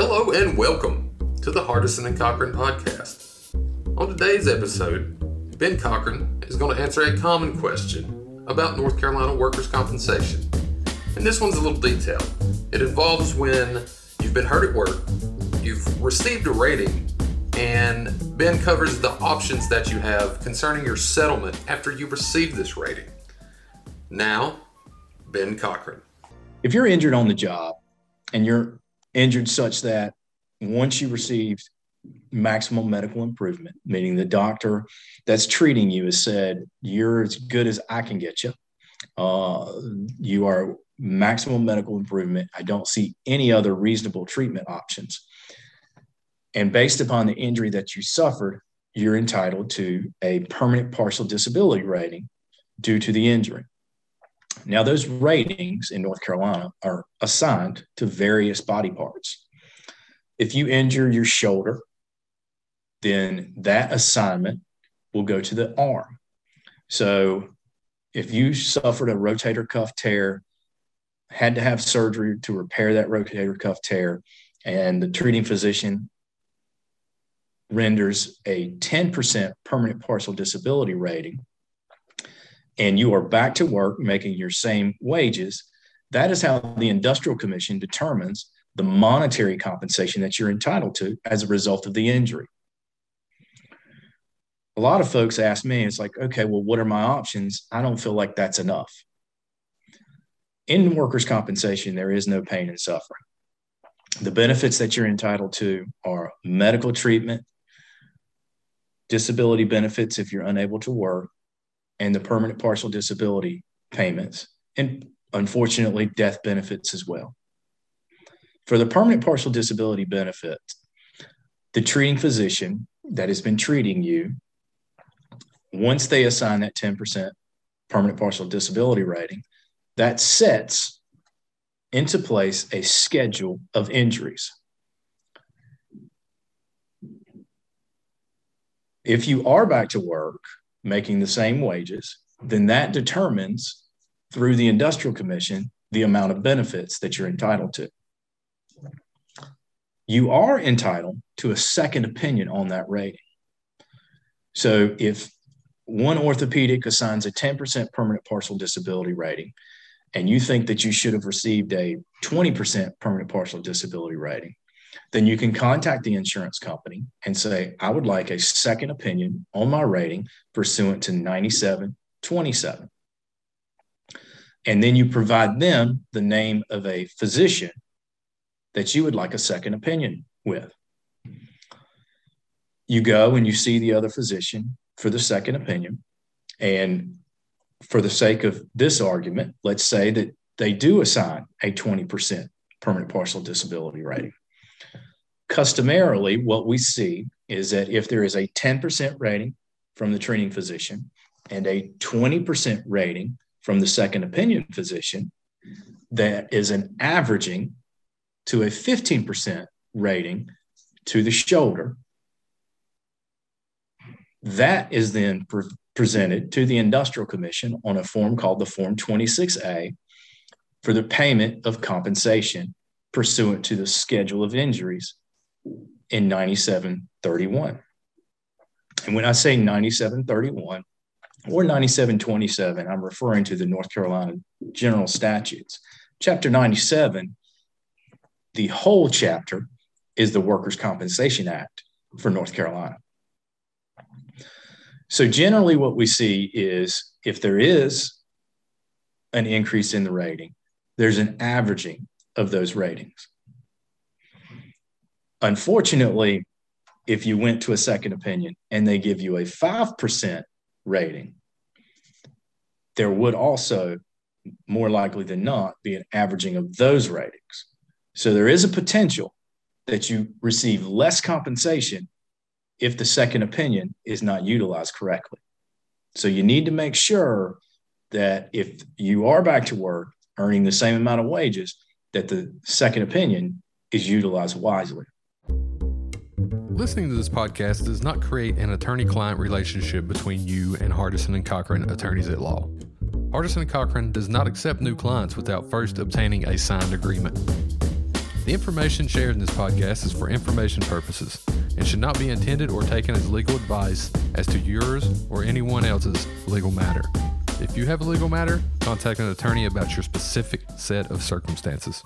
Hello and welcome to the Hardison and Cochran podcast. On today's episode, Ben Cochran is going to answer a common question about North Carolina workers' compensation. And this one's a little detailed. It involves when you've been hurt at work, you've received a rating, and Ben covers the options that you have concerning your settlement after you receive this rating. Now, Ben Cochran. If you're injured on the job and you're injured such that once you receive maximum medical improvement, meaning the doctor that's treating you has said, You're as good as I can get you. Uh, you are maximum medical improvement. I don't see any other reasonable treatment options. And based upon the injury that you suffered, you're entitled to a permanent partial disability rating due to the injury. Now, those ratings in North Carolina are assigned to various body parts. If you injure your shoulder, then that assignment will go to the arm. So, if you suffered a rotator cuff tear, had to have surgery to repair that rotator cuff tear, and the treating physician renders a 10% permanent partial disability rating, and you are back to work making your same wages, that is how the Industrial Commission determines the monetary compensation that you're entitled to as a result of the injury. A lot of folks ask me, it's like, okay, well, what are my options? I don't feel like that's enough. In workers' compensation, there is no pain and suffering. The benefits that you're entitled to are medical treatment, disability benefits if you're unable to work, and the permanent partial disability payments, and unfortunately, death benefits as well. For the permanent partial disability benefit, the treating physician that has been treating you, once they assign that 10% permanent partial disability rating, that sets into place a schedule of injuries. If you are back to work making the same wages, then that determines through the Industrial Commission the amount of benefits that you're entitled to. You are entitled to a second opinion on that rating. So if one orthopedic assigns a 10% permanent partial disability rating, and you think that you should have received a 20% permanent partial disability rating, then you can contact the insurance company and say, I would like a second opinion on my rating pursuant to 9727. And then you provide them the name of a physician that you would like a second opinion with. You go and you see the other physician for the second opinion. And for the sake of this argument, let's say that they do assign a 20% permanent partial disability rating. Customarily, what we see is that if there is a 10% rating from the treating physician and a 20% rating from the second opinion physician, that is an averaging to a 15% rating to the shoulder. That is then pre- presented to the Industrial Commission on a form called the Form 26A for the payment of compensation pursuant to the schedule of injuries in 9731. And when I say 9731 or 9727, I'm referring to the North Carolina General Statutes. Chapter 97, the whole chapter is the Workers' Compensation Act for North Carolina. So, generally, what we see is if there is an increase in the rating, there's an averaging of those ratings. Unfortunately, if you went to a second opinion and they give you a 5% rating, there would also, more likely than not, be an averaging of those ratings. So there is a potential that you receive less compensation if the second opinion is not utilized correctly. So you need to make sure that if you are back to work earning the same amount of wages, that the second opinion is utilized wisely. Listening to this podcast does not create an attorney client relationship between you and Hardison and Cochran attorneys at law. Hardison and Cochran does not accept new clients without first obtaining a signed agreement. The information shared in this podcast is for information purposes and should not be intended or taken as legal advice as to yours or anyone else's legal matter. If you have a legal matter, contact an attorney about your specific set of circumstances.